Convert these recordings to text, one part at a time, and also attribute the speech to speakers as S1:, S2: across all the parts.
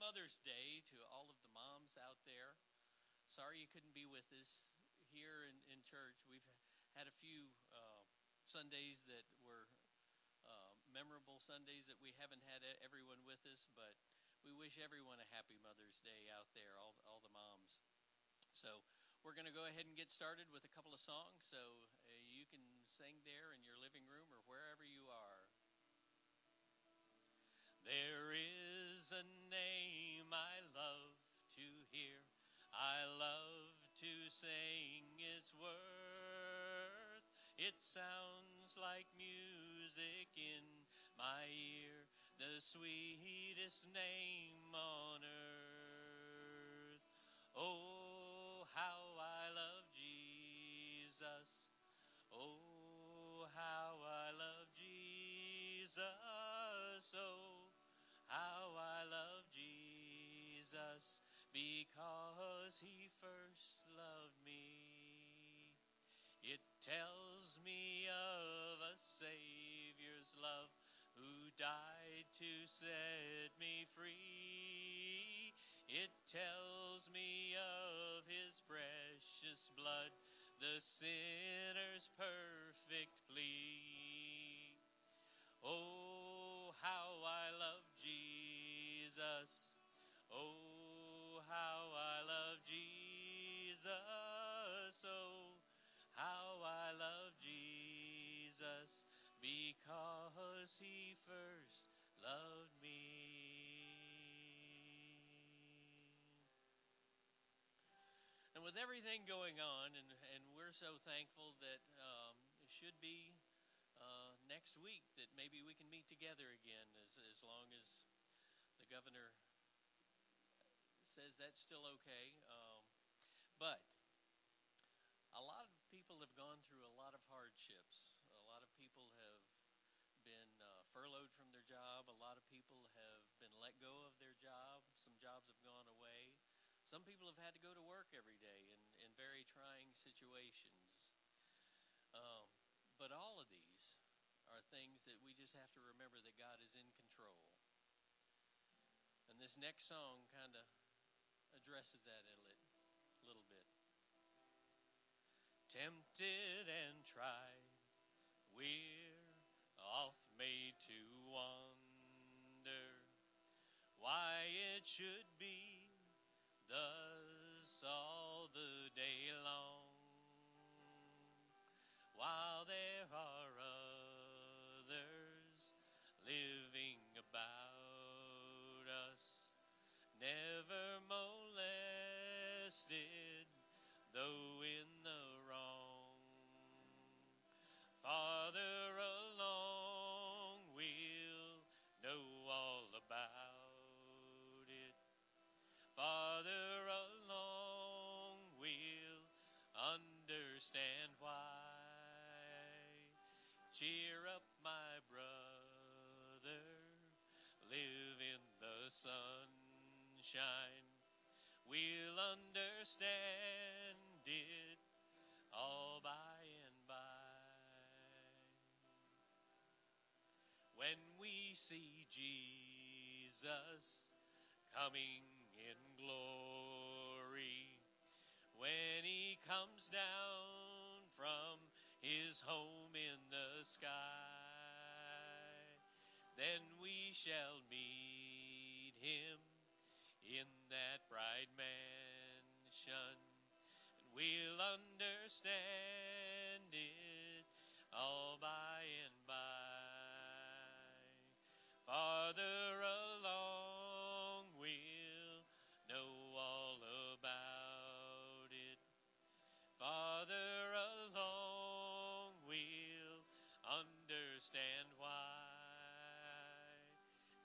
S1: Mother's Day to all of the moms out there. Sorry you couldn't be with us here in, in church. We've had a few uh, Sundays that were uh, memorable Sundays that we haven't had everyone with us, but we wish everyone a happy Mother's Day out there, all, all the moms. So we're going to go ahead and get started with a couple of songs. So uh, you can sing there in your living room or wherever you are. There is a name I love to hear. I love to sing its worth. It sounds like music in my ear, the sweetest name on earth. Oh, how I love Jesus. Oh, how I love Jesus. Oh, how I love Jesus because he first loved me. It tells me of a Savior's love who died to set me free. It tells me of his precious blood, the sinner's perfect plea. Oh, how I love Jesus. Oh, how I love Jesus. Oh, how I love Jesus because he first loved me. And with everything going on, and, and we're so thankful that um, it should be uh, next week that maybe we can meet together again as, as long as governor says that's still okay. Um, but a lot of people have gone through a lot of hardships. A lot of people have been uh, furloughed from their job. A lot of people have been let go of their job. Some jobs have gone away. Some people have had to go to work every day in, in very trying situations. Um, but all of these are things that we just have to remember that God is in control. This next song kind of addresses that a little bit. Tempted and tried, we're oft made to wonder why it should be thus all the day long, while there are others living never molested, though in the wrong. Farther along, we'll know all about sunshine. We'll understand it all by and by. When we see Jesus coming in glory, when he comes down from his home in the sky. Then we shall meet him in that bright mansion, and we'll understand it all by and by. Farther along, we'll know all about it. Farther along, we'll understand why.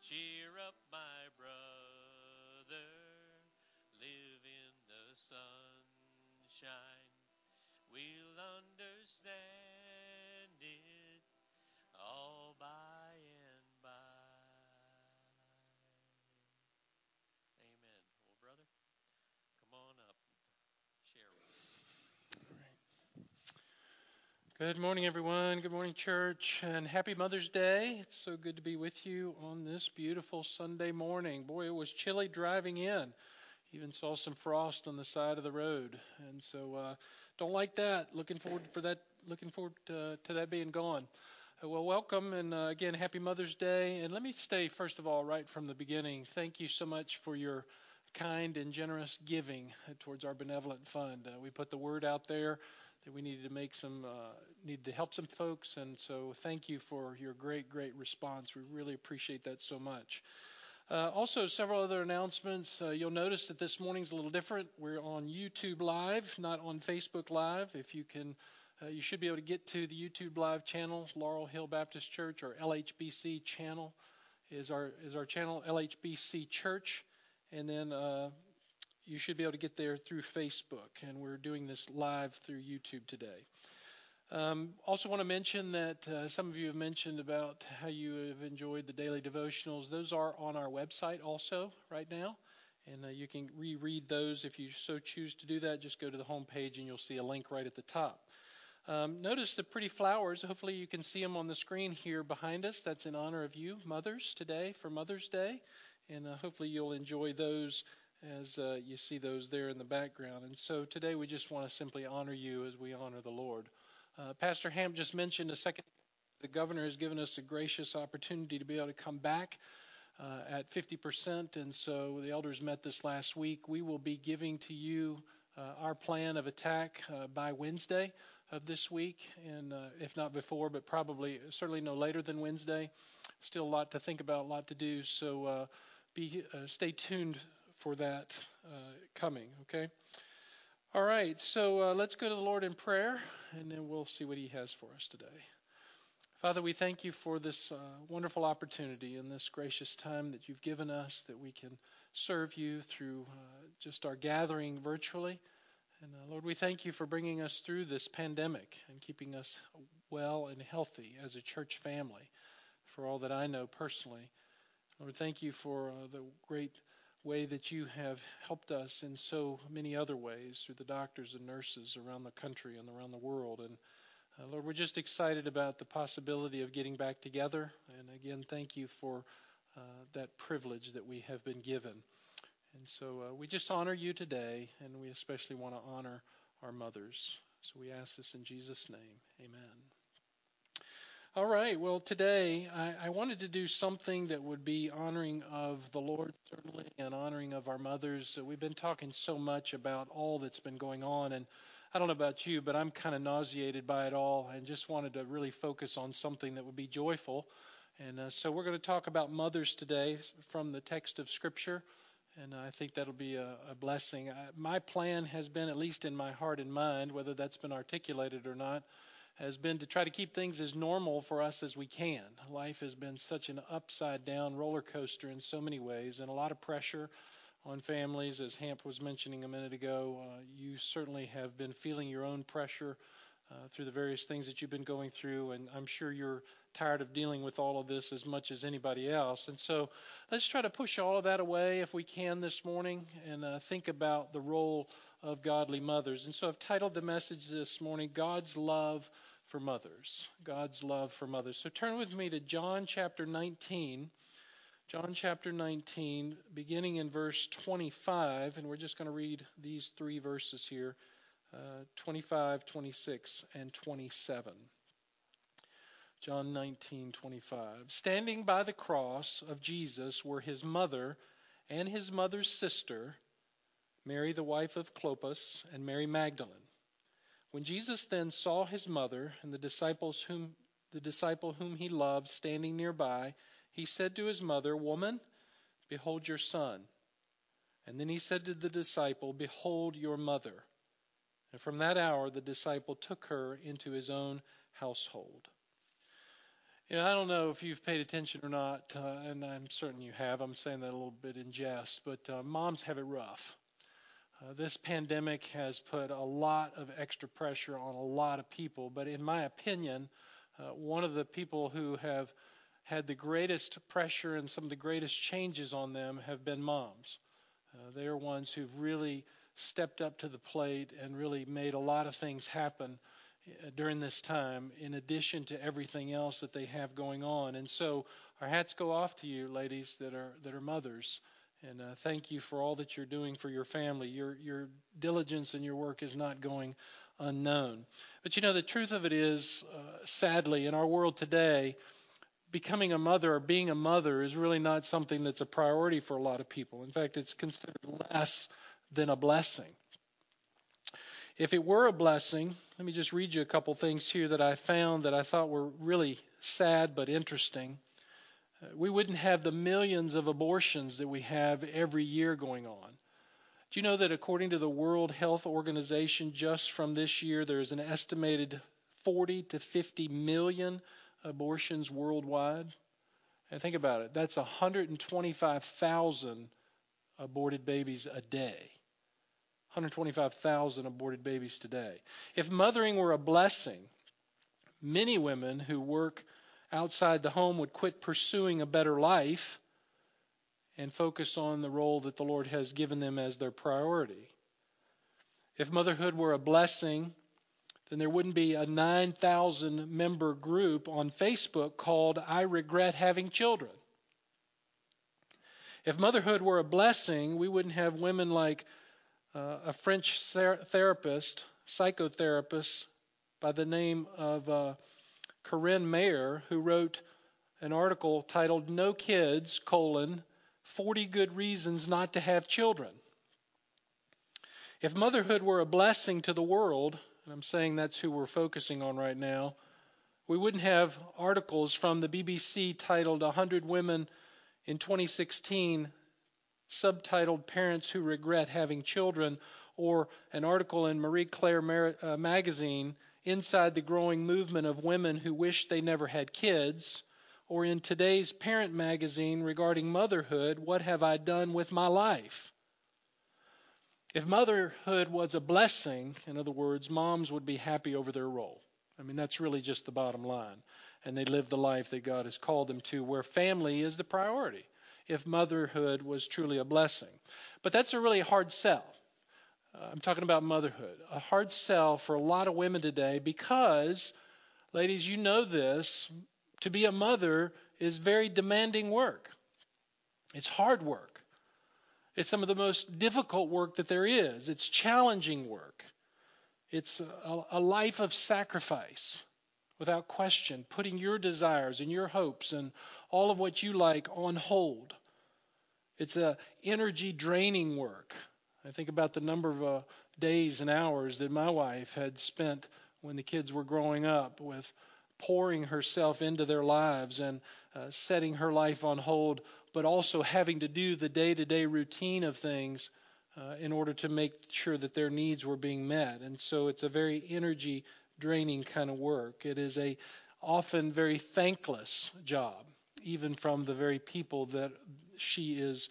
S1: Cheer up, sunshine. We'll understand it all by and by. Amen. Well, brother, come on up and share with us.
S2: Good morning, everyone. Good morning, church, and happy Mother's Day. It's so good to be with you on this beautiful Sunday morning. Boy, it was chilly driving in. Even saw some frost on the side of the road, and so uh, don't like that. Looking forward for that. Looking forward to, to that being gone. Uh, well, welcome, and uh, again, happy Mother's Day. And let me say, first of all, right from the beginning, thank you so much for your kind and generous giving towards our benevolent fund. Uh, we put the word out there that we needed to make some uh, needed to help some folks, and so thank you for your great great response. We really appreciate that so much. Uh, also, several other announcements. Uh, you'll notice that this morning's a little different. We're on YouTube Live, not on Facebook Live. If you can, uh, you should be able to get to the YouTube Live channel, Laurel Hill Baptist Church, or LHBC channel is our is our channel, LHBC Church, and then uh, you should be able to get there through Facebook, and we're doing this live through YouTube today. Um, also, want to mention that uh, some of you have mentioned about how you have enjoyed the daily devotionals. Those are on our website also right now, and uh, you can reread those if you so choose to do that. Just go to the home page, and you'll see a link right at the top. Um, notice the pretty flowers. Hopefully, you can see them on the screen here behind us. That's in honor of you, mothers, today for Mother's Day, and uh, hopefully, you'll enjoy those as uh, you see those there in the background. And so today we just want to simply honor you as we honor the Lord. Uh, Pastor Ham just mentioned a second. The governor has given us a gracious opportunity to be able to come back uh, at 50%, and so the elders met this last week. We will be giving to you uh, our plan of attack uh, by Wednesday of this week, and uh, if not before, but probably certainly no later than Wednesday. Still a lot to think about, a lot to do. So be stay tuned for that uh, coming, okay? All right, so uh, let's go to the Lord in prayer, and then we'll see what He has for us today. Father, we thank you for this uh, wonderful opportunity and this gracious time that you've given us that we can serve you through uh, just our gathering virtually. And uh, Lord, we thank you for bringing us through this pandemic and keeping us well and healthy as a church family, for all that I know personally. Lord, thank you for uh, the great way that you have helped us in so many other ways through the doctors and nurses around the country and around the world. And uh, Lord, we're just excited about the possibility of getting back together. And again, thank you for uh, that privilege that we have been given. And so uh, we just honor you today, and we especially want to honor our mothers. So we ask this in Jesus' name. Amen. All right. Well, today I, I, wanted to do something that would be honoring of the Lord, certainly, and honoring of our mothers. We've been talking so much about all that's been going on, and I don't know about you, but I'm kind of nauseated by it all, and just wanted to really focus on something that would be joyful. And uh, so we're going to talk about mothers today from the text of Scripture, and I think that'll be a, a blessing. I, my plan has been, at least in my heart and mind, whether that's been articulated or not has been to try to keep things as normal for us as we can. Life has been such an upside down roller coaster in so many ways, and a lot of pressure on families. As Hamp was mentioning a minute ago, uh, you certainly have been feeling your own pressure uh, through the various things that you've been going through, and I'm sure you're tired of dealing with all of this as much as anybody else. And so let's try to push all of that away if we can this morning and uh, think about the role of godly mothers. And so I've titled the message this morning, God's Love for Mothers. God's Love for Mothers. So turn with me to John chapter 19. John chapter 19, beginning in verse 25, and we're just going to read these three verses here uh, 25, 26, and 27. John 19:25. Standing by the cross of Jesus were his mother and his mother's sister Mary, the wife of Clopas, and Mary Magdalene. When Jesus then saw his mother and the disciples whom the disciple whom he loved standing nearby, he said to his mother, "Woman, behold your son." And then he said to the disciple, "Behold your mother." And from that hour the disciple took her into his own household. You know, I don't know if you've paid attention or not, uh, and I'm certain you have. I'm saying that a little bit in jest, but uh, moms have it rough. Uh, this pandemic has put a lot of extra pressure on a lot of people, but in my opinion, uh, one of the people who have had the greatest pressure and some of the greatest changes on them have been moms. Uh, they are ones who've really stepped up to the plate and really made a lot of things happen uh, during this time, in addition to everything else that they have going on. And so, our hats go off to you, ladies that are that are mothers, and uh, thank you for all that you're doing for your family. Your your diligence and your work is not going unknown. But you know, the truth of it is, uh, sadly, in our world today, becoming a mother or being a mother is really not something that's a priority for a lot of people. In fact, it's considered less than a blessing. If it were a blessing, let me just read you a couple things here that I found that I thought were really sad but interesting. Uh, we wouldn't have the millions of abortions that we have every year going on. Do you know that according to the World Health Organization, just from this year, there's an estimated 40 to 50 million abortions worldwide? And think about it that's 125,000 aborted babies a day. 125,000 aborted babies today. If mothering were a blessing, many women who work outside the home would quit pursuing a better life and focus on the role that the Lord has given them as their priority. If motherhood were a blessing, then there wouldn't be a 9,000 member group on Facebook called I Regret Having Children. If motherhood were a blessing, we wouldn't have women like uh, a French therapist, psychotherapist by the name of uh, Corinne Maier, who wrote an article titled "No Kids: colon 40 Good Reasons Not to Have Children." If motherhood were a blessing to the world, and I'm saying that's who we're focusing on right now, we wouldn't have articles from the BBC titled 100 Women in 2016 subtitled Parents Who Regret Having Children, or an article in Marie Claire uh, magazine, Inside the Growing Movement of Women Who Wish They Never Had Kids, or in today's Parent magazine regarding motherhood, What Have I Done with My Life? If motherhood was a blessing, in other words, moms would be happy over their role. I mean, that's really just the bottom line. And they live the life that God has called them to, where family is the priority, if motherhood was truly a blessing. But that's a really hard sell. Uh, I'm talking about motherhood. A hard sell for a lot of women today because, ladies, you know this, to be a mother is very demanding work. It's hard work. It's some of the most difficult work that there is. It's challenging work. It's a, a, life of sacrifice, without question, putting your desires and your hopes and all of what you like on hold. It's a energy draining work. I think about the number of uh, days and hours that my wife had spent when the kids were growing up with pouring herself into their lives and uh, setting her life on hold, but also having to do the day to day routine of things uh, in order to make sure that their needs were being met. And so it's a very energy draining kind of work. It is a often very thankless job, even from the very people that she is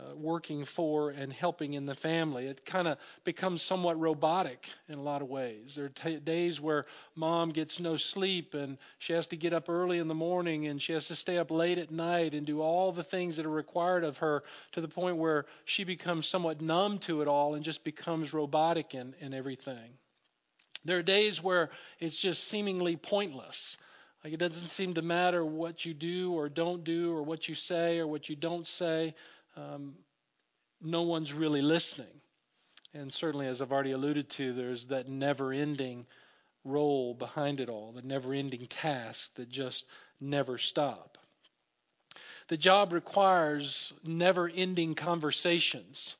S2: uh, working for and helping in the family. It kind of becomes somewhat robotic in a lot of ways. There are t- days where mom gets no sleep and she has to get up early in the morning and she has to stay up late at night and do all the things that are required of her to the point where she becomes somewhat numb to it all and just becomes robotic in, in everything. There are days where it's just seemingly pointless. Like it doesn't seem to matter what you do or don't do or what you say or what you don't say um, no one's really listening. And certainly, as I've already alluded to, there's that never ending role behind it all, the never ending task that just never stop. The job requires never ending conversations.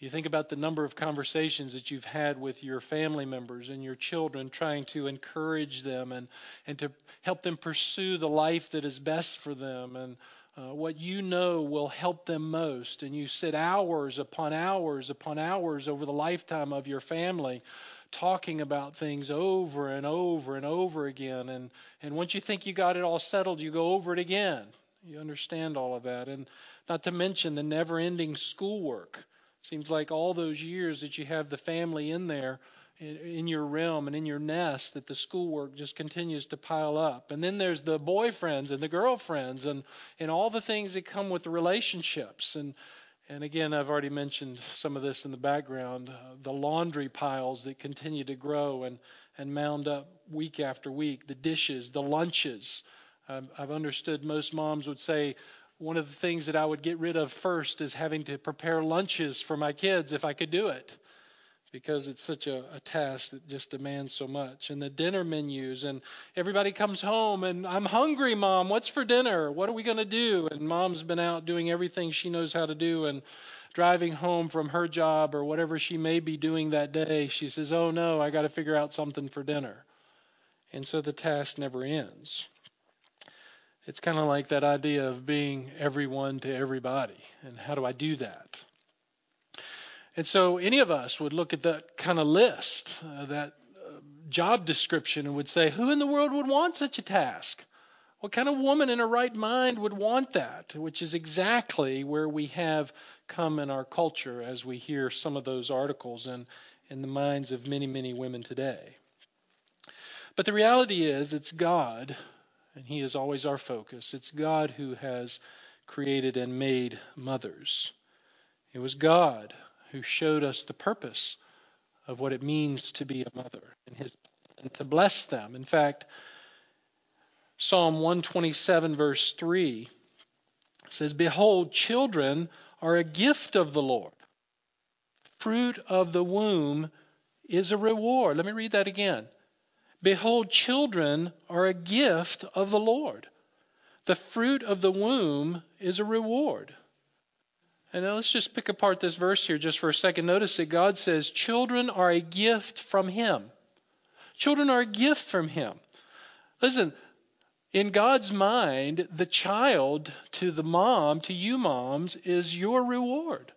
S2: You think about the number of conversations that you've had with your family members and your children, trying to encourage them and, and to help them pursue the life that is best for them and uh, what you know will help them most. And you sit hours upon hours upon hours over the lifetime of your family talking about things over and over and over again. And, and once you think you got it all settled, you go over it again. You understand all of that. And not to mention the never ending schoolwork. Seems like all those years that you have the family in there in your realm and in your nest that the schoolwork just continues to pile up. And then there's the boyfriends and the girlfriends and, and all the things that come with the relationships. And, And again, I've already mentioned some of this in the background uh, the laundry piles that continue to grow and, and mound up week after week, the dishes, the lunches. Um, I've understood most moms would say, one of the things that I would get rid of first is having to prepare lunches for my kids if I could do it because it's such a, a, task that just demands so much. And the dinner menus, and everybody comes home and I'm hungry, mom. What's for dinner? What are we going to do? And mom's been out doing everything she knows how to do and driving home from her job or whatever she may be doing that day. She says, Oh no, I got to figure out something for dinner. And so the task never ends. It's kind of like that idea of being everyone to everybody. And how do I do that? And so any of us would look at that kind of list, uh, that uh, job description, and would say, who in the world would want such a task? What kind of woman in her right mind would want that? Which is exactly where we have come in our culture as we hear some of those articles and in the minds of many, many women today. But the reality is, it's God, and He is always our focus. It's God who has created and made mothers. It was God who showed us the purpose of what it means to be a mother and his and to bless them. In fact, Psalm 127 verse 3 says, "Behold, children are a gift of the Lord. Fruit of the womb is a reward." Let me read that again. Behold, children are a gift of the Lord. The fruit of the womb is a reward. And now let's just pick apart this verse here just for a second. Notice that God says, Children are a gift from Him. Children are a gift from Him. Listen, in God's mind, the child to the mom, to you moms, is your reward.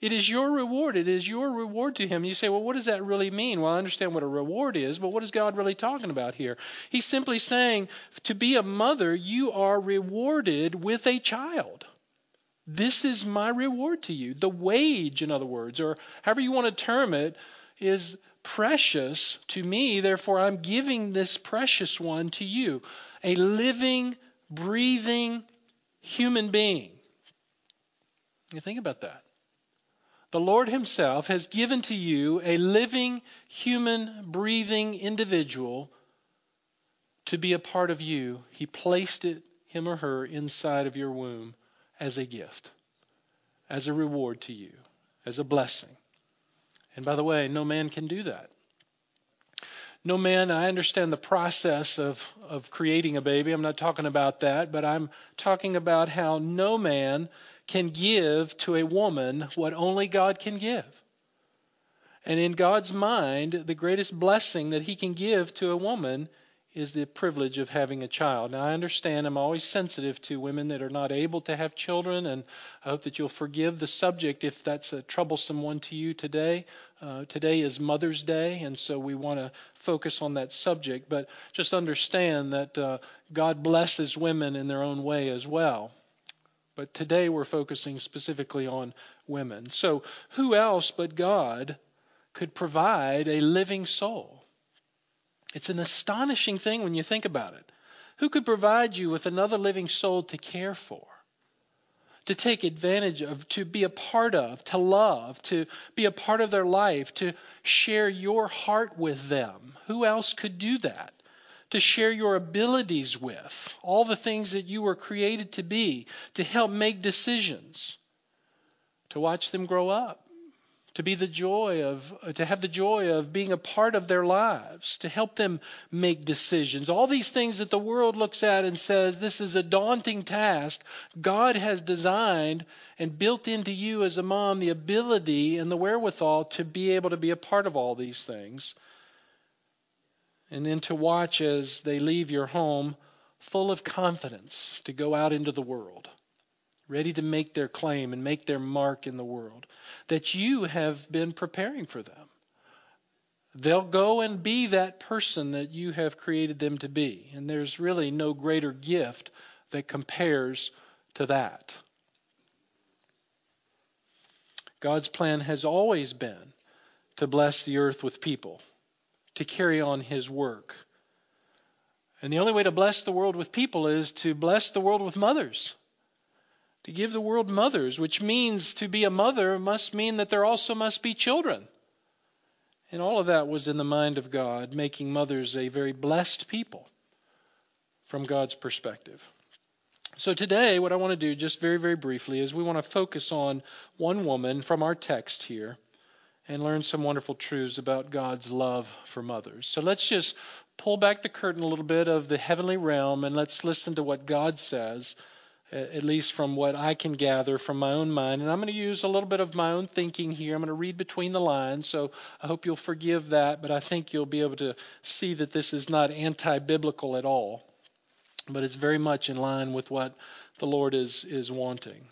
S2: It is your reward. It is your reward to him. You say, well, what does that really mean? Well, I understand what a reward is, but what is God really talking about here? He's simply saying, to be a mother, you are rewarded with a child. This is my reward to you. The wage, in other words, or however you want to term it, is precious to me. Therefore, I'm giving this precious one to you. A living, breathing human being. You think about that. The Lord Himself has given to you a living, human, breathing individual to be a part of you. He placed it, him or her, inside of your womb as a gift, as a reward to you, as a blessing. And by the way, no man can do that. No man, I understand the process of, of creating a baby. I'm not talking about that, but I'm talking about how no man can give to a woman what only God can give. And in God's mind, the greatest blessing that He can give to a woman is the privilege of having a child. Now, I understand I'm always sensitive to women that are not able to have children, and I hope that you'll forgive the subject if that's a troublesome one to you today. Uh, today is Mother's Day, and so we want to focus on that subject, but just understand that uh, God blesses women in their own way as well. But today we're focusing specifically on women. So, who else but God could provide a living soul? It's an astonishing thing when you think about it. Who could provide you with another living soul to care for, to take advantage of, to be a part of, to love, to be a part of their life, to share your heart with them? Who else could do that? To share your abilities with, all the things that you were created to be, to help make decisions, to watch them grow up to be the joy of uh, to have the joy of being a part of their lives to help them make decisions. All these things that the world looks at and says this is a daunting task. God has designed and built into you as a mom the ability and the wherewithal to be able to be a part of all these things and then to watch as they leave your home full of confidence to go out into the world ready to make their claim and make their mark in the world, that you have been preparing for them. They'll go and be that person that you have created them to be. And there's really no greater gift that compares to that. God's plan has always been to bless the earth with people, to carry on his work. And the only way to bless the world with people is to bless the world with mothers to give the world mothers, which means to be a mother must mean that there also must be children. And all of that was in the mind of God, making mothers a very blessed people from God's perspective. So today, what I want to do, just very, very briefly, is we want to focus on one woman from our text here and learn some wonderful truths about God's love for mothers. So let's just pull back the curtain a little bit of the heavenly realm and let's listen to what God says at least from what I can gather from my own mind. And I'm going to use a little bit of my own thinking here. I'm going to read between the lines, so I hope you'll forgive that, but I think you'll be able to see that this is not anti biblical at all, but it's very much in line with what the Lord is, is wanting.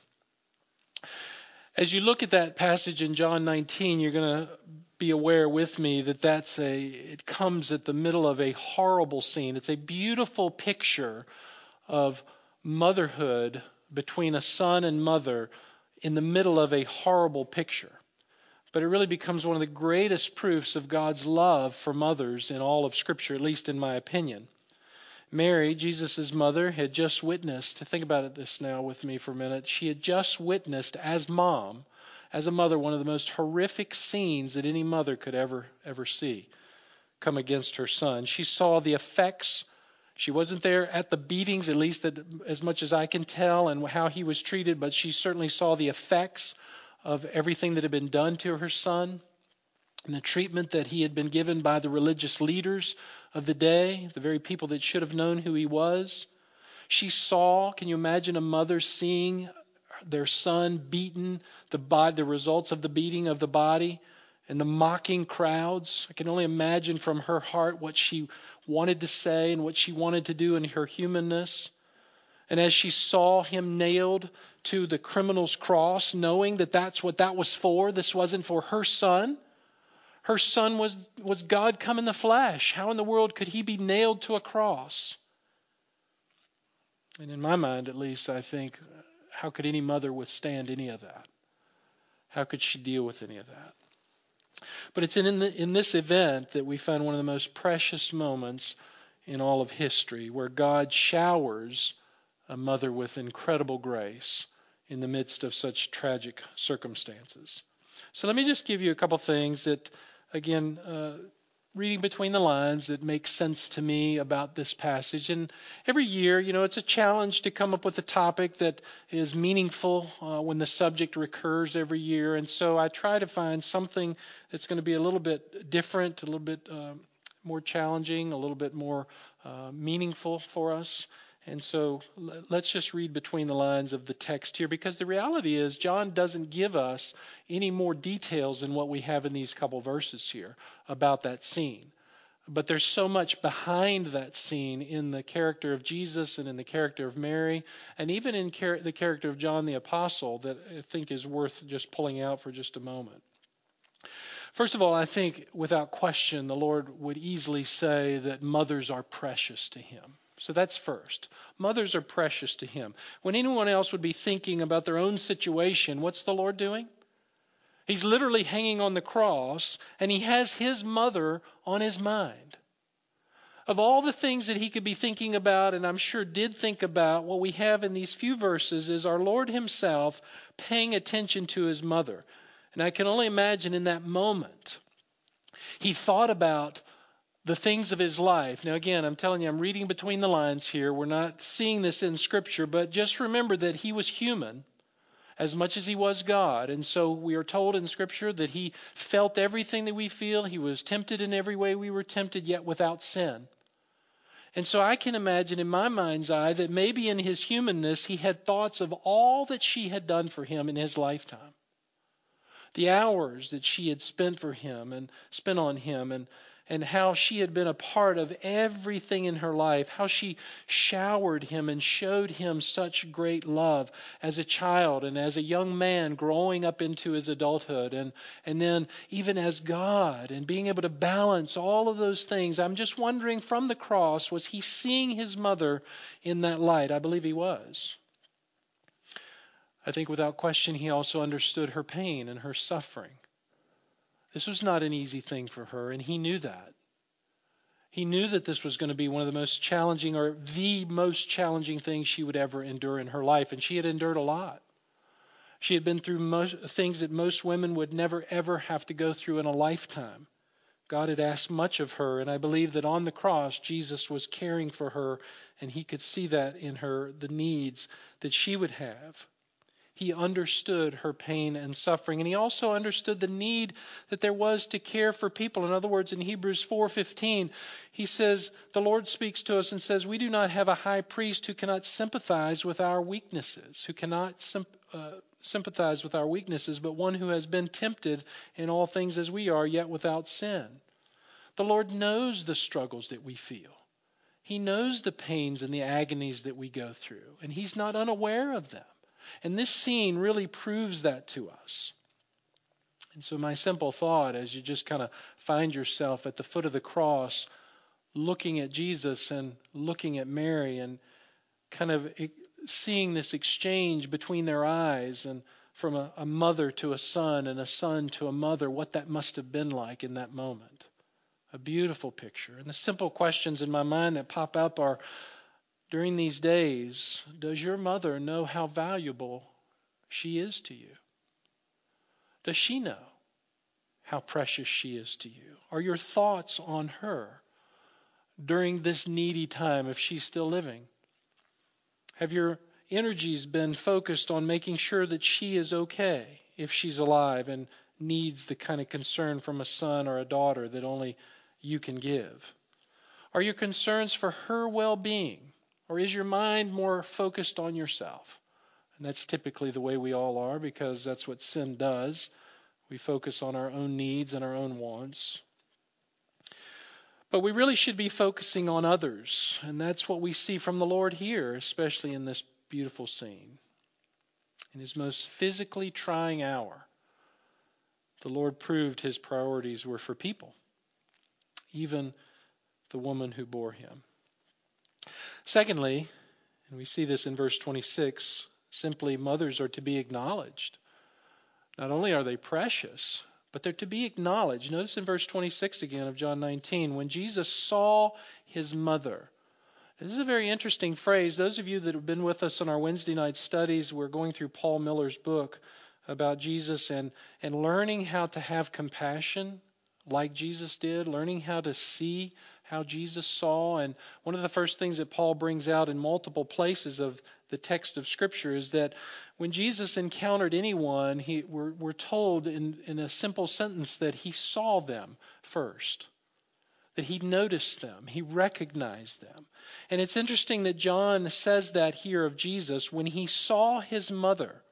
S2: As you look at that passage in John 19, you're going to be aware with me that that's a it comes at the middle of a horrible scene. It's a beautiful picture of motherhood between a son and mother in the middle of a horrible picture. But it really becomes one of the greatest proofs of God's love for mothers in all of Scripture, at least in my opinion. Mary, Jesus' mother, had just witnessed, think about it this now with me for a minute. She had just witnessed as mom, as a mother, one of the most horrific scenes that any mother could ever, ever see come against her son. She saw the effects she wasn't there at the beatings, at least as much as I can tell, and how he was treated, but she certainly saw the effects of everything that had been done to her son and the treatment that he had been given by the religious leaders of the day, the very people that should have known who he was. She saw, can you imagine a mother seeing their son beaten, the, body, the results of the beating of the body, and the mocking crowds? I can only imagine from her heart what she wanted to say and what she wanted to do in her humanness. And as she saw him nailed to the criminal's cross, knowing that that's what that was for, this wasn't for her son. Her son was, was God come in the flesh. How in the world could he be nailed to a cross? And in my mind, at least, I think, how could any mother withstand any of that? How could she deal with any of that? But it's in, the, in this event that we find one of the most precious moments in all of history where God showers a mother with incredible grace in the midst of such tragic circumstances. So let me just give you a couple things that, again, uh, reading between the lines that makes sense to me about this passage. And every year, you know, it's a challenge to come up with a topic that is meaningful uh, when the subject recurs every year. And so I try to find something that's going to be a little bit different, a little bit um, more challenging, a little bit more uh, meaningful for us. And so let's just read between the lines of the text here because the reality is John doesn't give us any more details than what we have in these couple verses here about that scene. But there's so much behind that scene in the character of Jesus and in the character of Mary, and even in char- the character of John the Apostle that I think is worth just pulling out for just a moment. First of all, I think without question, the Lord would easily say that mothers are precious to him. So that's first. Mothers are precious to him. When anyone else would be thinking about their own situation, what's the Lord doing? He's literally hanging on the cross, and he has his mother on his mind. Of all the things that he could be thinking about, and I'm sure did think about, what we have in these few verses is our Lord himself paying attention to his mother. And I can only imagine in that moment, he thought about the things of his life. Now, again, I'm telling you, I'm reading between the lines here. We're not seeing this in Scripture, but just remember that he was human as much as he was God. And so we are told in Scripture that he felt everything that we feel. He was tempted in every way we were tempted, yet without sin. And so I can imagine in my mind's eye that maybe in his humanness he had thoughts of all that she had done for him in his lifetime. The hours that she had spent for him and spent on him and and how she had been a part of everything in her life, how she showered him and showed him such great love as a child and as a young man growing up into his adulthood, and, and then even as God, and being able to balance all of those things. I'm just wondering from the cross, was he seeing his mother in that light? I believe he was. I think without question, he also understood her pain and her suffering. This was not an easy thing for her, and he knew that. He knew that this was going to be one of the most challenging or the most challenging things she would ever endure in her life, and she had endured a lot. She had been through most, things that most women would never ever have to go through in a lifetime. God had asked much of her, and I believe that on the cross, Jesus was caring for her, and he could see that in her, the needs that she would have. He understood her pain and suffering, and he also understood the need that there was to care for people. In other words, in Hebrews 4:15, he says, the Lord speaks to us and says, "We do not have a high priest who cannot sympathize with our weaknesses, who cannot uh, sympathize with our weaknesses, but one who has been tempted in all things as we are, yet without sin." The Lord knows the struggles that we feel. He knows the pains and the agonies that we go through, and he's not unaware of them. And this scene really proves that to us. And so, my simple thought as you just kind of find yourself at the foot of the cross, looking at Jesus and looking at Mary, and kind of seeing this exchange between their eyes, and from a, a mother to a son, and a son to a mother, what that must have been like in that moment. A beautiful picture. And the simple questions in my mind that pop up are during these days, does your mother know how valuable she is to you? Does she know how precious she is to you? Are your thoughts on her during this needy time if she's still living? Have your energies been focused on making sure that she is okay if she's alive and needs the kind of concern from a son or a daughter that only you can give? Are your concerns for her well being or is your mind more focused on yourself? And that's typically the way we all are because that's what sin does. We focus on our own needs and our own wants. But we really should be focusing on others. And that's what we see from the Lord here, especially in this beautiful scene. In his most physically trying hour, the Lord proved his priorities were for people, even the woman who bore him. Secondly, and we see this in verse 26, simply mothers are to be acknowledged. Not only are they precious, but they're to be acknowledged. Notice in verse 26 again of John 19, when Jesus saw his mother. This is a very interesting phrase. Those of you that have been with us on our Wednesday night studies, we're going through Paul Miller's book about Jesus and, and learning how to have compassion like Jesus did, learning how to see how Jesus saw. And one of the first things that Paul brings out in multiple places of the text of Scripture is that when Jesus encountered anyone, he, we're, we're told in, in a simple sentence that he saw them first. That he noticed them, he recognized them. And it's interesting that John says that here of Jesus when he saw his mother.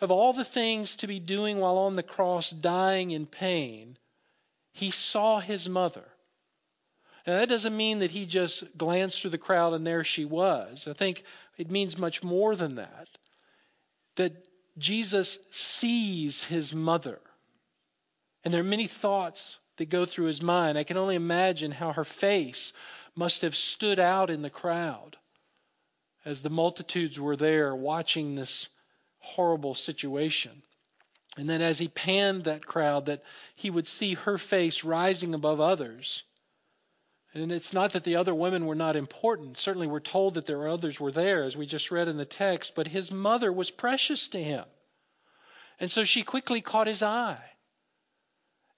S2: Of all the things to be doing while on the cross, dying in pain, he saw his mother. Now, that doesn't mean that he just glanced through the crowd and there she was. I think it means much more than that. That Jesus sees his mother. And there are many thoughts that go through his mind. I can only imagine how her face must have stood out in the crowd as the multitudes were there watching this horrible situation. And then as he panned that crowd, that he would see her face rising above others. And it's not that the other women were not important. Certainly we're told that there were others were there, as we just read in the text, but his mother was precious to him. And so she quickly caught his eye.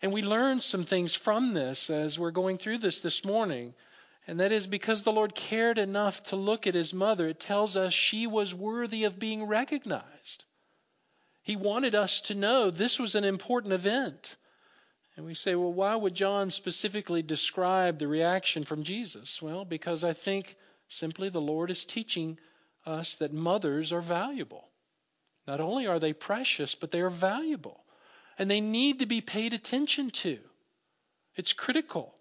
S2: And we learned some things from this as we're going through this this morning. And that is because the Lord cared enough to look at his mother, it tells us she was worthy of being recognized. He wanted us to know this was an important event. And we say, well, why would John specifically describe the reaction from Jesus? Well, because I think simply the Lord is teaching us that mothers are valuable. Not only are they precious, but they are valuable. And they need to be paid attention to. It's critical.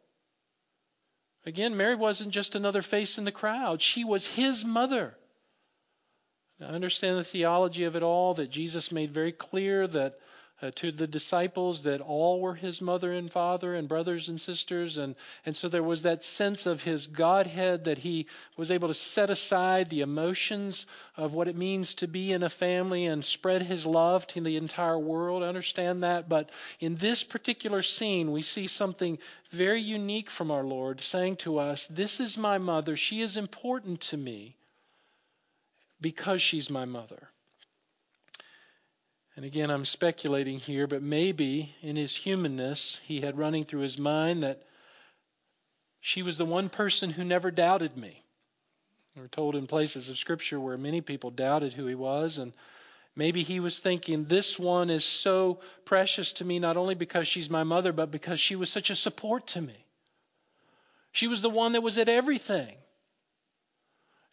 S2: Again, Mary wasn't just another face in the crowd, she was his mother. Now, I understand the theology of it all, that Jesus made very clear that uh, to the disciples that all were his mother and father and brothers and sisters. And, and so there was that sense of his Godhead that he was able to set aside the emotions of what it means to be in a family and spread his love to the entire world. I understand that. But in this particular scene, we see something very unique from our Lord saying to us, This is my mother. She is important to me because she's my mother. And again, I'm speculating here, but maybe in his humanness, he had running through his mind that she was the one person who never doubted me. We're told in places of Scripture where many people doubted who he was, and maybe he was thinking, This one is so precious to me, not only because she's my mother, but because she was such a support to me. She was the one that was at everything.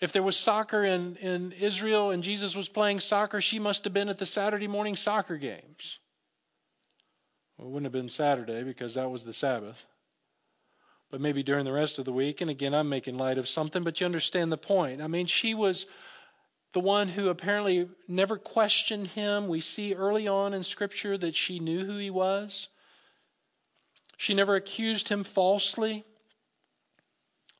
S2: If there was soccer in, in Israel and Jesus was playing soccer, she must have been at the Saturday morning soccer games. Well, it wouldn't have been Saturday because that was the Sabbath. But maybe during the rest of the week. And again, I'm making light of something, but you understand the point. I mean, she was the one who apparently never questioned him. We see early on in Scripture that she knew who he was. She never accused him falsely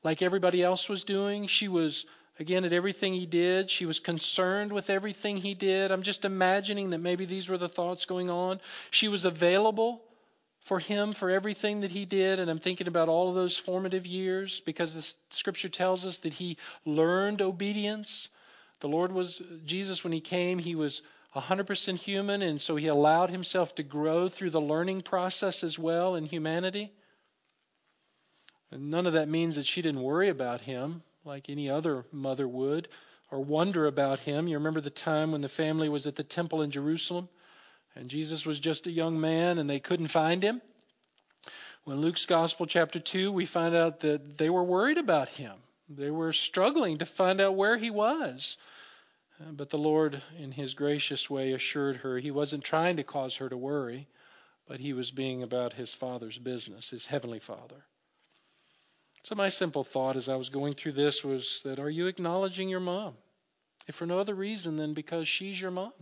S2: like everybody else was doing. She was again at everything he did. She was concerned with everything he did. I'm just imagining that maybe these were the thoughts going on. She was available for him for everything that he did. And I'm thinking about all of those formative years because the scripture tells us that he learned obedience. The Lord was, Jesus, when he came, he was 100% human, and so he allowed himself to grow through the learning process as well in humanity. And none of that means that she didn't worry about him like any other mother would, or wonder about him. You remember the time when the family was at the temple in Jerusalem, and Jesus was just a young man and they couldn't find him? When Luke's Gospel, chapter 2, we find out that they were worried about him. They were struggling to find out where he was. But the Lord, in his gracious way, assured her he wasn't trying to cause her to worry, but he was being about his Father's business, his Heavenly Father. So, my simple thought as I was going through this was that are you acknowledging your mom? If for no other reason than because she's your mom,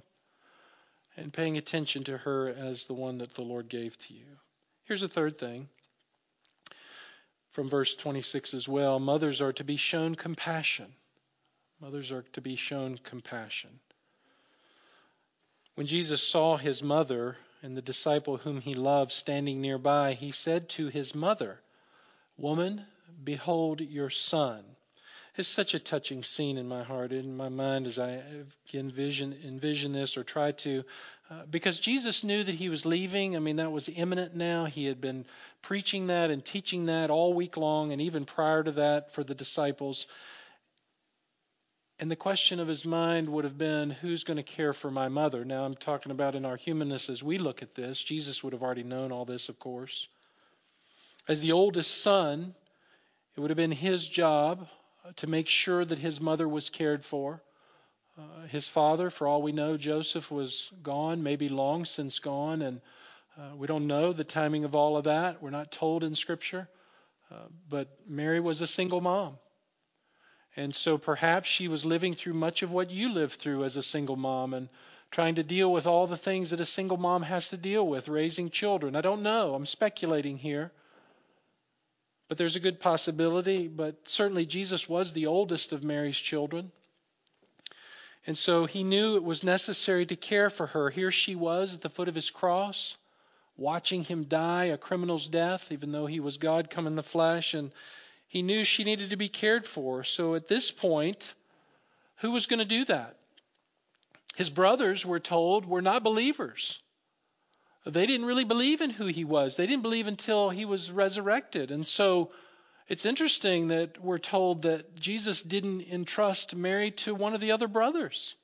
S2: and paying attention to her as the one that the Lord gave to you. Here's a third thing from verse 26 as well mothers are to be shown compassion. Mothers are to be shown compassion. When Jesus saw his mother and the disciple whom he loved standing nearby, he said to his mother, Woman, Behold your son. It's such a touching scene in my heart, in my mind, as I envision envision this or try to, uh, because Jesus knew that he was leaving. I mean, that was imminent now. He had been preaching that and teaching that all week long, and even prior to that for the disciples. And the question of his mind would have been, who's going to care for my mother? Now, I'm talking about in our humanness as we look at this. Jesus would have already known all this, of course. As the oldest son, it would have been his job to make sure that his mother was cared for. Uh, his father, for all we know, Joseph was gone, maybe long since gone, and uh, we don't know the timing of all of that. We're not told in Scripture. Uh, but Mary was a single mom. And so perhaps she was living through much of what you lived through as a single mom and trying to deal with all the things that a single mom has to deal with, raising children. I don't know. I'm speculating here. But there's a good possibility. But certainly Jesus was the oldest of Mary's children. And so he knew it was necessary to care for her. Here she was at the foot of his cross, watching him die a criminal's death, even though he was God come in the flesh. And he knew she needed to be cared for. So at this point, who was going to do that? His brothers, we're told, were not believers. They didn't really believe in who he was. They didn't believe until he was resurrected. And so it's interesting that we're told that Jesus didn't entrust Mary to one of the other brothers,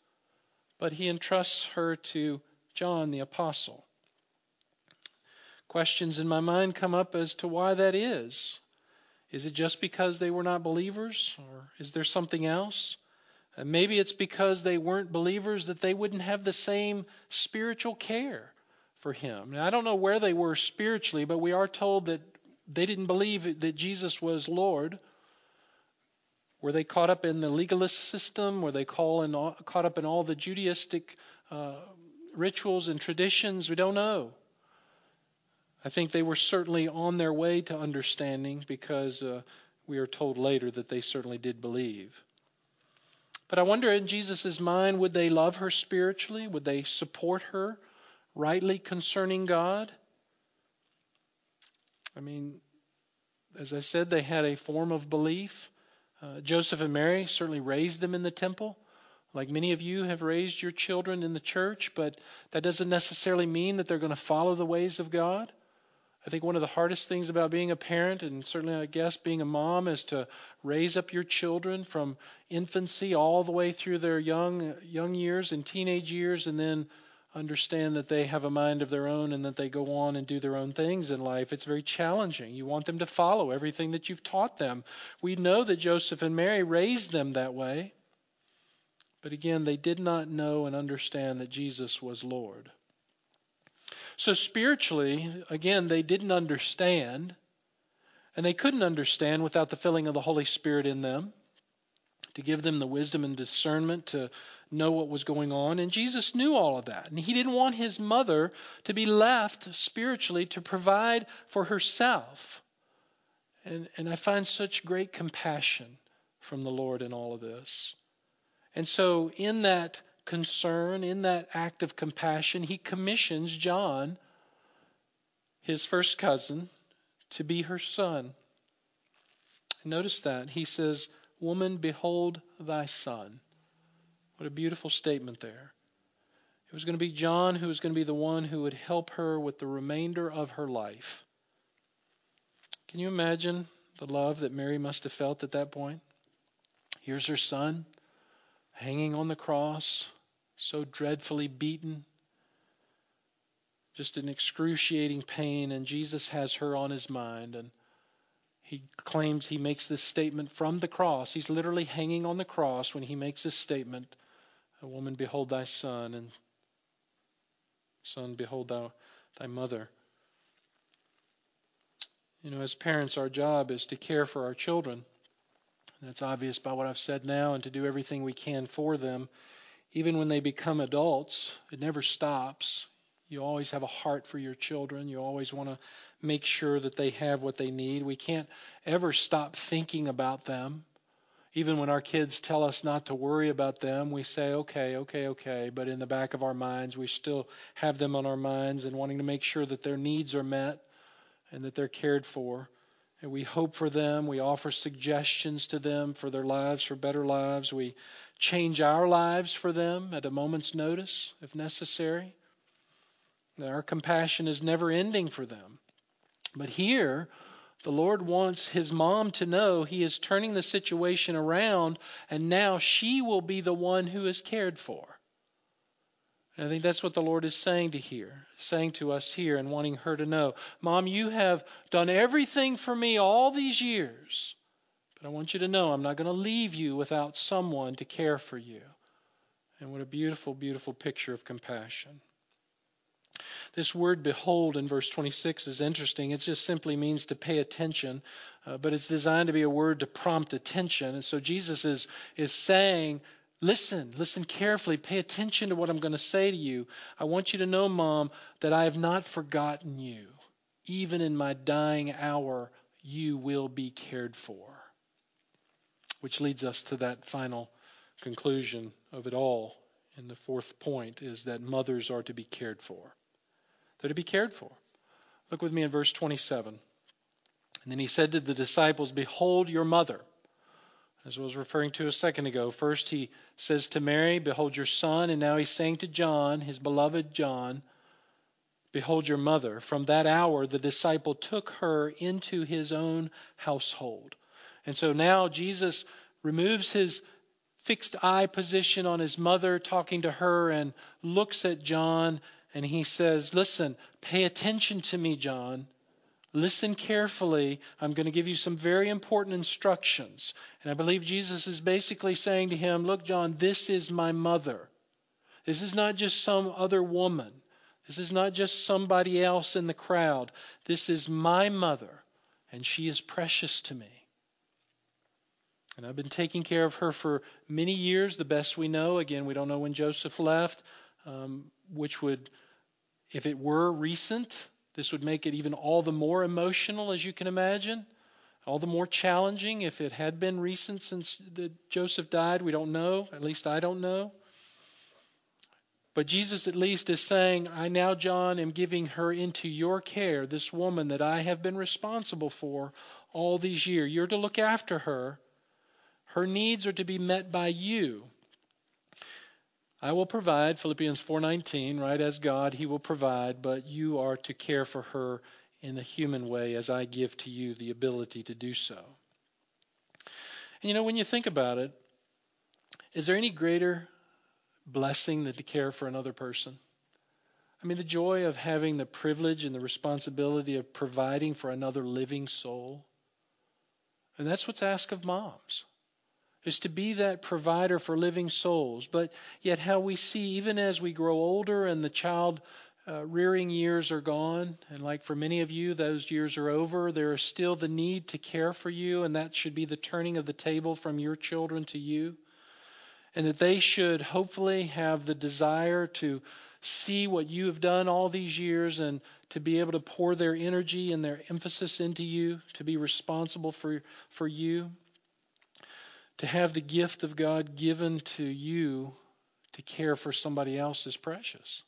S2: but he entrusts her to John the apostle. Questions in my mind come up as to why that is. Is it just because they were not believers, or is there something else? Uh, maybe it's because they weren't believers that they wouldn't have the same spiritual care for him. Now, I don't know where they were spiritually, but we are told that they didn't believe that Jesus was Lord. Were they caught up in the legalist system? Were they caught up in all the Judaistic uh, rituals and traditions? We don't know. I think they were certainly on their way to understanding because uh, we are told later that they certainly did believe. But I wonder in Jesus' mind, would they love her spiritually? Would they support her rightly concerning God? I mean, as I said, they had a form of belief. Uh, Joseph and Mary certainly raised them in the temple, like many of you have raised your children in the church, but that doesn't necessarily mean that they're going to follow the ways of God. I think one of the hardest things about being a parent, and certainly I guess being a mom, is to raise up your children from infancy all the way through their young young years and teenage years, and then understand that they have a mind of their own and that they go on and do their own things in life. It's very challenging. You want them to follow everything that you've taught them. We know that Joseph and Mary raised them that way. But again, they did not know and understand that Jesus was Lord. So spiritually, again, they didn't understand. And they couldn't understand without the filling of the Holy Spirit in them to give them the wisdom and discernment to know what was going on. And Jesus knew all of that. And he didn't want his mother to be left spiritually to provide for herself. And, and I find such great compassion from the Lord in all of this. And so, in that concern, in that act of compassion, he commissions John, his first cousin, to be her son. Notice that. He says, Woman, behold thy son. What a beautiful statement there. It was going to be John who was going to be the one who would help her with the remainder of her life. Can you imagine the love that Mary must have felt at that point? Here's her son hanging on the cross, so dreadfully beaten, just in excruciating pain, and Jesus has her on his mind. And he claims he makes this statement from the cross. He's literally hanging on the cross when he makes this statement A woman, behold thy son, and son, behold thou, thy mother. You know, as parents, our job is to care for our children. That's obvious by what I've said now, and to do everything we can for them. Even when they become adults, it never stops. You always have a heart for your children. You always want to make sure that they have what they need. We can't ever stop thinking about them. Even when our kids tell us not to worry about them, we say, okay, okay, okay. But in the back of our minds, we still have them on our minds and wanting to make sure that their needs are met and that they're cared for. And we hope for them. We offer suggestions to them for their lives, for better lives. We change our lives for them at a moment's notice, if necessary. Our compassion is never ending for them. But here, the Lord wants his mom to know he is turning the situation around, and now she will be the one who is cared for. And I think that's what the Lord is saying to here, saying to us here and wanting her to know. Mom, you have done everything for me all these years. But I want you to know I'm not going to leave you without someone to care for you. And what a beautiful, beautiful picture of compassion. This word behold in verse 26 is interesting. It just simply means to pay attention, uh, but it's designed to be a word to prompt attention. And so Jesus is, is saying, Listen, listen carefully. Pay attention to what I'm going to say to you. I want you to know, Mom, that I have not forgotten you. Even in my dying hour, you will be cared for. Which leads us to that final conclusion of it all. And the fourth point is that mothers are to be cared for. They're to be cared for. Look with me in verse 27. And then he said to the disciples, Behold your mother as I was referring to a second ago. First, he says to Mary, Behold your son. And now he's saying to John, his beloved John, Behold your mother. From that hour, the disciple took her into his own household. And so now Jesus removes his fixed eye position on his mother, talking to her, and looks at John, and he says, Listen, pay attention to me, John. Listen carefully. I'm going to give you some very important instructions. And I believe Jesus is basically saying to him, Look, John, this is my mother. This is not just some other woman. This is not just somebody else in the crowd. This is my mother, and she is precious to me. And I've been taking care of her for many years, the best we know. Again, we don't know when Joseph left. um, which would, if it were recent, this would make it even all the more emotional, as you can imagine, all the more challenging if it had been recent since Joseph died. We don't know. At least I don't know. But Jesus at least is saying, I now, John, am giving her into your care, this woman that I have been responsible for all these years. You're to look after her. Her needs are to be met by you. I will provide, Philippians 4:19, right as God, he will provide, but you are to care for her in the human way as I give to you the ability to do so. And you know, when you think about it, is there any greater blessing than to care for another person? I mean, the joy of having the privilege and the responsibility of providing for another living soul. And that's what's asked of moms, is to be that provider for living souls. But yet, how we see, even as we grow older and the child uh, rearing years are gone, and like for many of you, those years are over, there is still the need to care for you, and that should be the turning of the table from your children to you and that they should hopefully have the desire to see what you have done all these years and to be able to pour their energy and their emphasis into you, to be responsible for, for you, to have the gift of God given to you to care for somebody else is precious.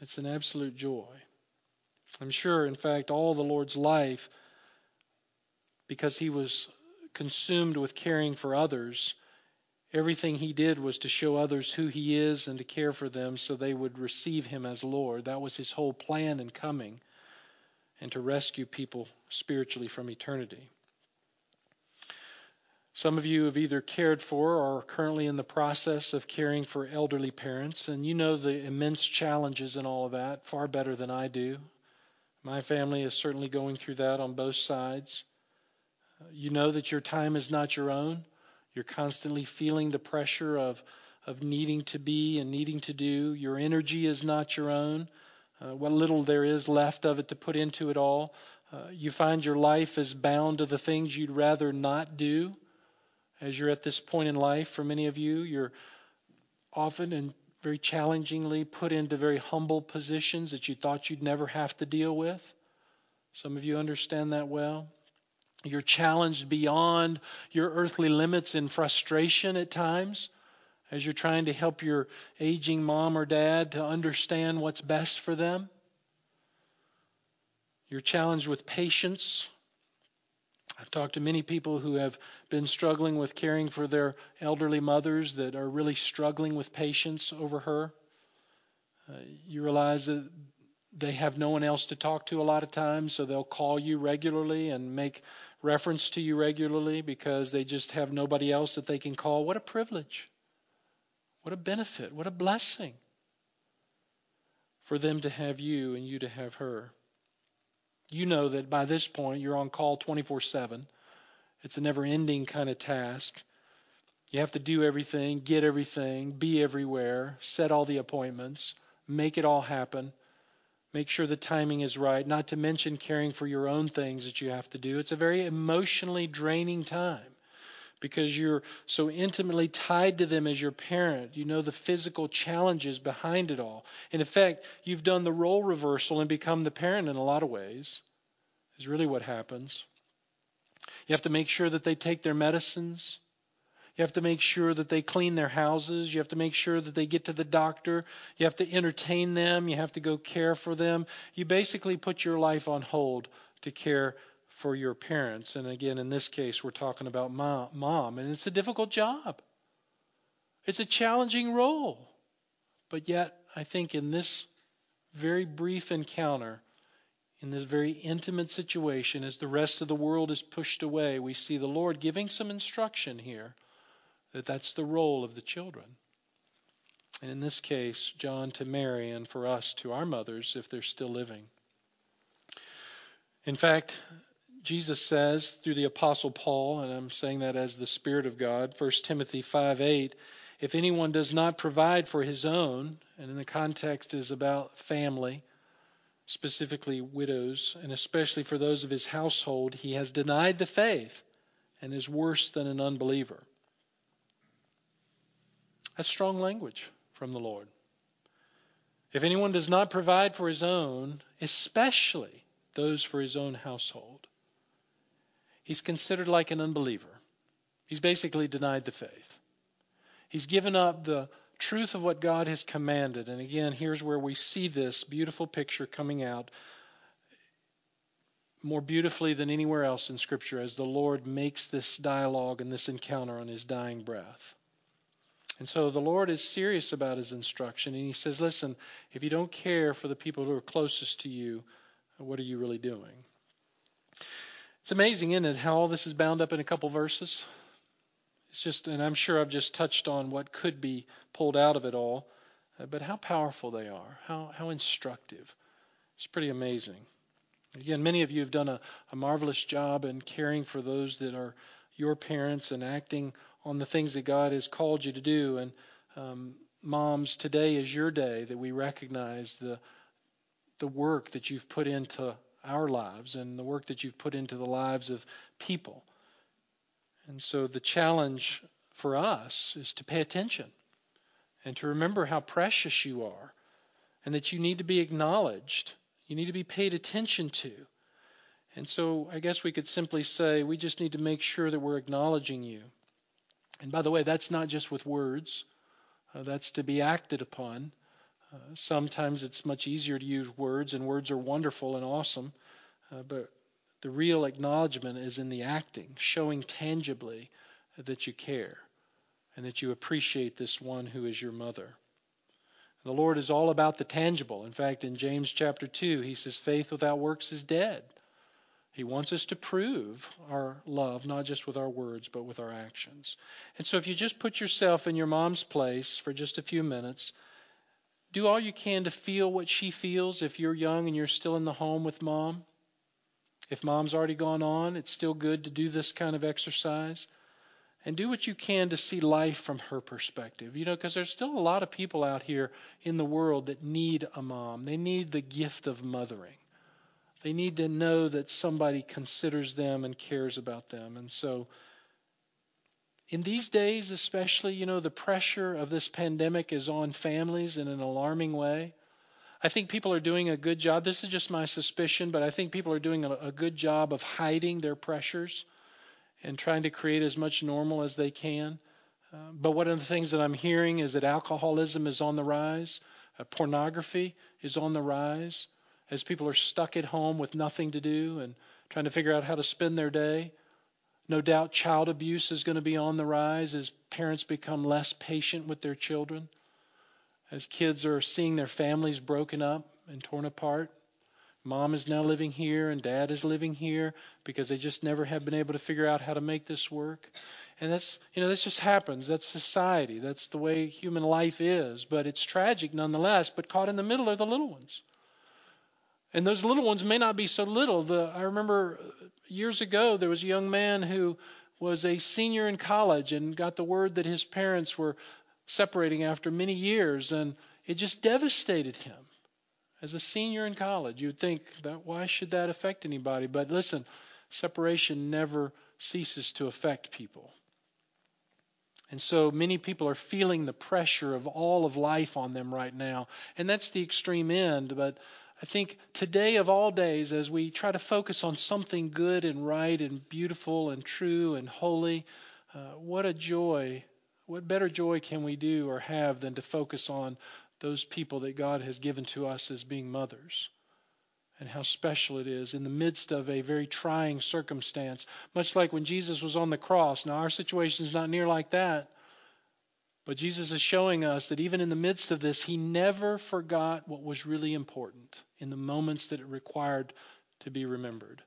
S2: It's an absolute joy. I'm sure, in fact, all the Lord's life, because he was consumed with caring for others, Everything he did was to show others who he is and to care for them so they would receive him as Lord. That was his whole plan in coming and to rescue people spiritually from eternity. Some of you have either cared for or are currently in the process of caring for elderly parents, and you know the immense challenges in all of that far better than I do. My family is certainly going through that on both sides. You know that your time is not your own. You're constantly feeling the pressure of, of needing to be and needing to do. Your energy is not your own. Uh, what little there is left of it to put into it all. Uh, you find your life is bound to the things you'd rather not do. As you're at this point in life, for many of you, you're often and very challengingly put into very humble positions that you thought you'd never have to deal with. Some of you understand that well. You're challenged beyond your earthly limits in frustration at times as you're trying to help your aging mom or dad to understand what's best for them. You're challenged with patience. I've talked to many people who have been struggling with caring for their elderly mothers that are really struggling with patience over her. Uh, you realize that they have no one else to talk to a lot of times, so they'll call you regularly and make reference to you regularly because they just have nobody else that they can call. What a privilege. What a benefit. What a blessing for them to have you and you to have her. You know that by this point you're on call 24 7. It's a never ending kind of task. You have to do everything, get everything, be everywhere, set all the appointments, make it all happen. Make sure the timing is right, not to mention caring for your own things that you have to do. It's a very emotionally draining time because you're so intimately tied to them as your parent. You know the physical challenges behind it all. In effect, you've done the role reversal and become the parent in a lot of ways, is really what happens. You have to make sure that they take their medicines. You have to make sure that they clean their houses. You have to make sure that they get to the doctor. You have to entertain them. You have to go care for them. You basically put your life on hold to care for your parents. And again, in this case, we're talking about mom. And it's a difficult job, it's a challenging role. But yet, I think in this very brief encounter, in this very intimate situation, as the rest of the world is pushed away, we see the Lord giving some instruction here that that's the role of the children. And in this case, John to Mary, and for us to our mothers if they're still living. In fact, Jesus says through the Apostle Paul, and I'm saying that as the Spirit of God, 1 Timothy 5 8, if anyone does not provide for his own, and in the context is about family, specifically widows, and especially for those of his household, he has denied the faith and is worse than an unbeliever. That's strong language from the Lord. If anyone does not provide for his own, especially those for his own household, he's considered like an unbeliever. He's basically denied the faith. He's given up the truth of what God has commanded. And again, here's where we see this beautiful picture coming out more beautifully than anywhere else in Scripture as the Lord makes this dialogue and this encounter on his dying breath. And so the Lord is serious about his instruction, and he says, Listen, if you don't care for the people who are closest to you, what are you really doing? It's amazing, isn't it, how all this is bound up in a couple verses? It's just, and I'm sure I've just touched on what could be pulled out of it all, uh, but how powerful they are, how, how instructive. It's pretty amazing. Again, many of you have done a, a marvelous job in caring for those that are your parents and acting on the things that God has called you to do. And um, moms, today is your day that we recognize the the work that you've put into our lives and the work that you've put into the lives of people. And so the challenge for us is to pay attention and to remember how precious you are and that you need to be acknowledged. You need to be paid attention to. And so I guess we could simply say we just need to make sure that we're acknowledging you. And by the way, that's not just with words, uh, that's to be acted upon. Uh, sometimes it's much easier to use words, and words are wonderful and awesome, uh, but the real acknowledgement is in the acting, showing tangibly that you care and that you appreciate this one who is your mother. The Lord is all about the tangible. In fact, in James chapter 2, he says, faith without works is dead. He wants us to prove our love, not just with our words, but with our actions. And so if you just put yourself in your mom's place for just a few minutes, do all you can to feel what she feels if you're young and you're still in the home with mom. If mom's already gone on, it's still good to do this kind of exercise. And do what you can to see life from her perspective. You know, because there's still a lot of people out here in the world that need a mom. They need the gift of mothering. They need to know that somebody considers them and cares about them. And so, in these days, especially, you know, the pressure of this pandemic is on families in an alarming way. I think people are doing a good job. This is just my suspicion, but I think people are doing a, a good job of hiding their pressures and trying to create as much normal as they can. Uh, but one of the things that I'm hearing is that alcoholism is on the rise, uh, pornography is on the rise as people are stuck at home with nothing to do and trying to figure out how to spend their day. No doubt child abuse is going to be on the rise as parents become less patient with their children, as kids are seeing their families broken up and torn apart. Mom is now living here and dad is living here because they just never have been able to figure out how to make this work. And that's, you know, this just happens. That's society. That's the way human life is. But it's tragic nonetheless. But caught in the middle are the little ones. And those little ones may not be so little. The, I remember years ago there was a young man who was a senior in college and got the word that his parents were separating after many years, and it just devastated him. As a senior in college, you'd think that why should that affect anybody? But listen, separation never ceases to affect people. And so many people are feeling the pressure of all of life on them right now. And that's the extreme end. But I think today of all days, as we try to focus on something good and right and beautiful and true and holy, uh, what a joy, what better joy can we do or have than to focus on those people that God has given to us as being mothers? And how special it is in the midst of a very trying circumstance, much like when Jesus was on the cross. Now, our situation is not near like that. But Jesus is showing us that even in the midst of this, he never forgot what was really important in the moments that it required to be remembered.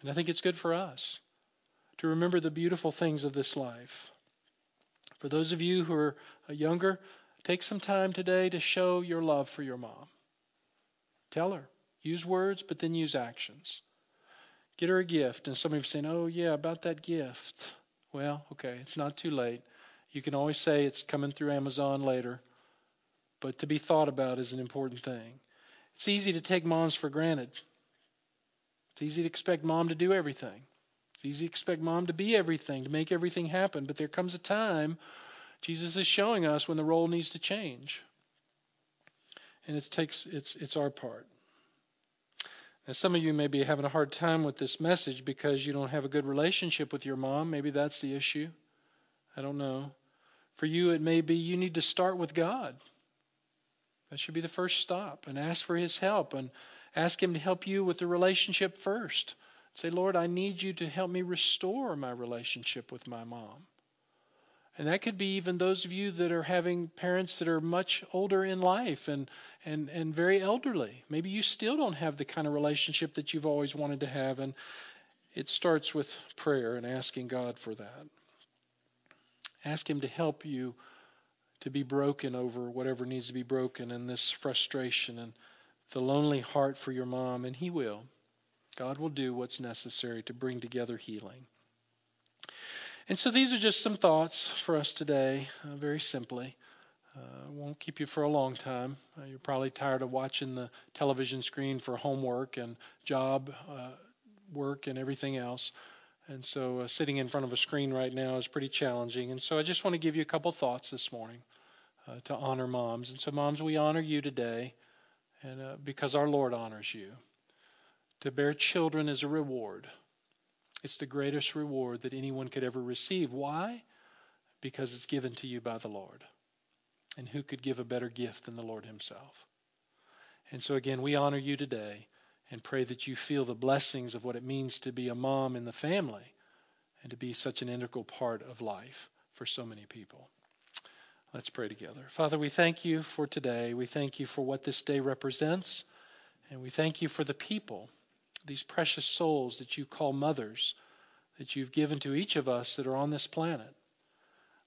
S2: And I think it's good for us to remember the beautiful things of this life. For those of you who are uh, younger, take some time today to show your love for your mom. Tell her. Use words, but then use actions. Get her a gift. And some of you are saying, oh, yeah, about that gift. Well, okay, it's not too late. You can always say it's coming through Amazon later, but to be thought about is an important thing. It's easy to take moms for granted. It's easy to expect mom to do everything. It's easy to expect mom to be everything, to make everything happen, but there comes a time Jesus is showing us when the role needs to change. and it takes it's it's our part. Now, some of you may be having a hard time with this message because you don't have a good relationship with your mom. Maybe that's the issue. I don't know. For you, it may be you need to start with God. That should be the first stop and ask for His help and ask Him to help you with the relationship first. Say, Lord, I need you to help me restore my relationship with my mom. And that could be even those of you that are having parents that are much older in life and, and, and very elderly. Maybe you still don't have the kind of relationship that you've always wanted to have. And it starts with prayer and asking God for that. Ask Him to help you to be broken over whatever needs to be broken and this frustration and the lonely heart for your mom, and He will. God will do what's necessary to bring together healing. And so these are just some thoughts for us today, uh, very simply. Uh, I won't keep you for a long time. Uh, you're probably tired of watching the television screen for homework and job uh, work and everything else. And so uh, sitting in front of a screen right now is pretty challenging. And so I just want to give you a couple thoughts this morning uh, to honor moms. And so, moms, we honor you today and because our Lord honors you. To bear children is a reward. It's the greatest reward that anyone could ever receive. Why? Because it's given to you by the Lord. And who could give a better gift than the Lord Himself? And so, again, we honor you today and pray that you feel the blessings of what it means to be a mom in the family and to be such an integral part of life for so many people. Let's pray together. Father, we thank you for today. We thank you for what this day represents. And we thank you for the people these precious souls that you call mothers that you've given to each of us that are on this planet.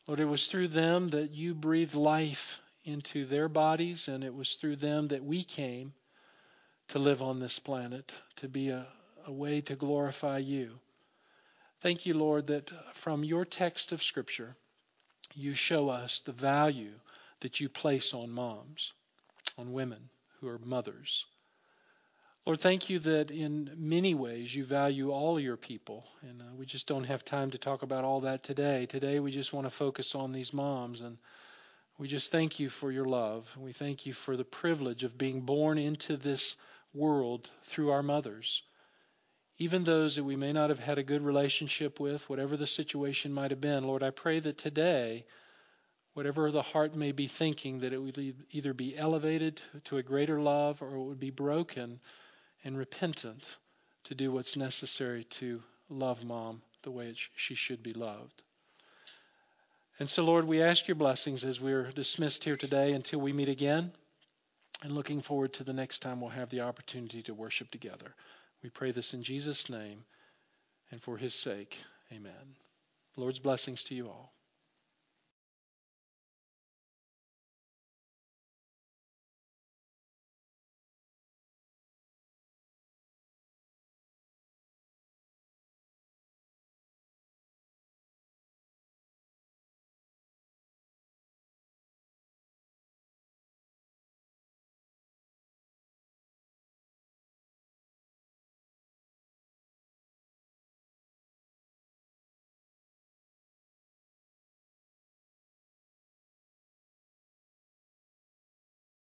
S2: Lord, it was through them that you breathed life into their bodies, and it was through them that we came to live on this planet, to be a, a way to glorify you. Thank you, Lord, that from your text of Scripture, you show us the value that you place on moms, on women who are mothers. Lord, thank you that in many ways you value all your people. And uh, we just don't have time to talk about all that today. Today we just want to focus on these moms. And we just thank you for your love. We thank you for the privilege of being born into this world through our mothers. Even those that we may not have had a good relationship with, whatever the situation might have been, Lord, I pray that today, whatever the heart may be thinking, that it would either be elevated to a greater love or it would be broken and repentant to do what's necessary to love mom the way she should be loved. And so, Lord, we ask your blessings as we're dismissed here today until we meet again. And looking forward to the next time we'll have the opportunity to worship together. We pray this in Jesus' name and for his sake. Amen. Lord's blessings to you all.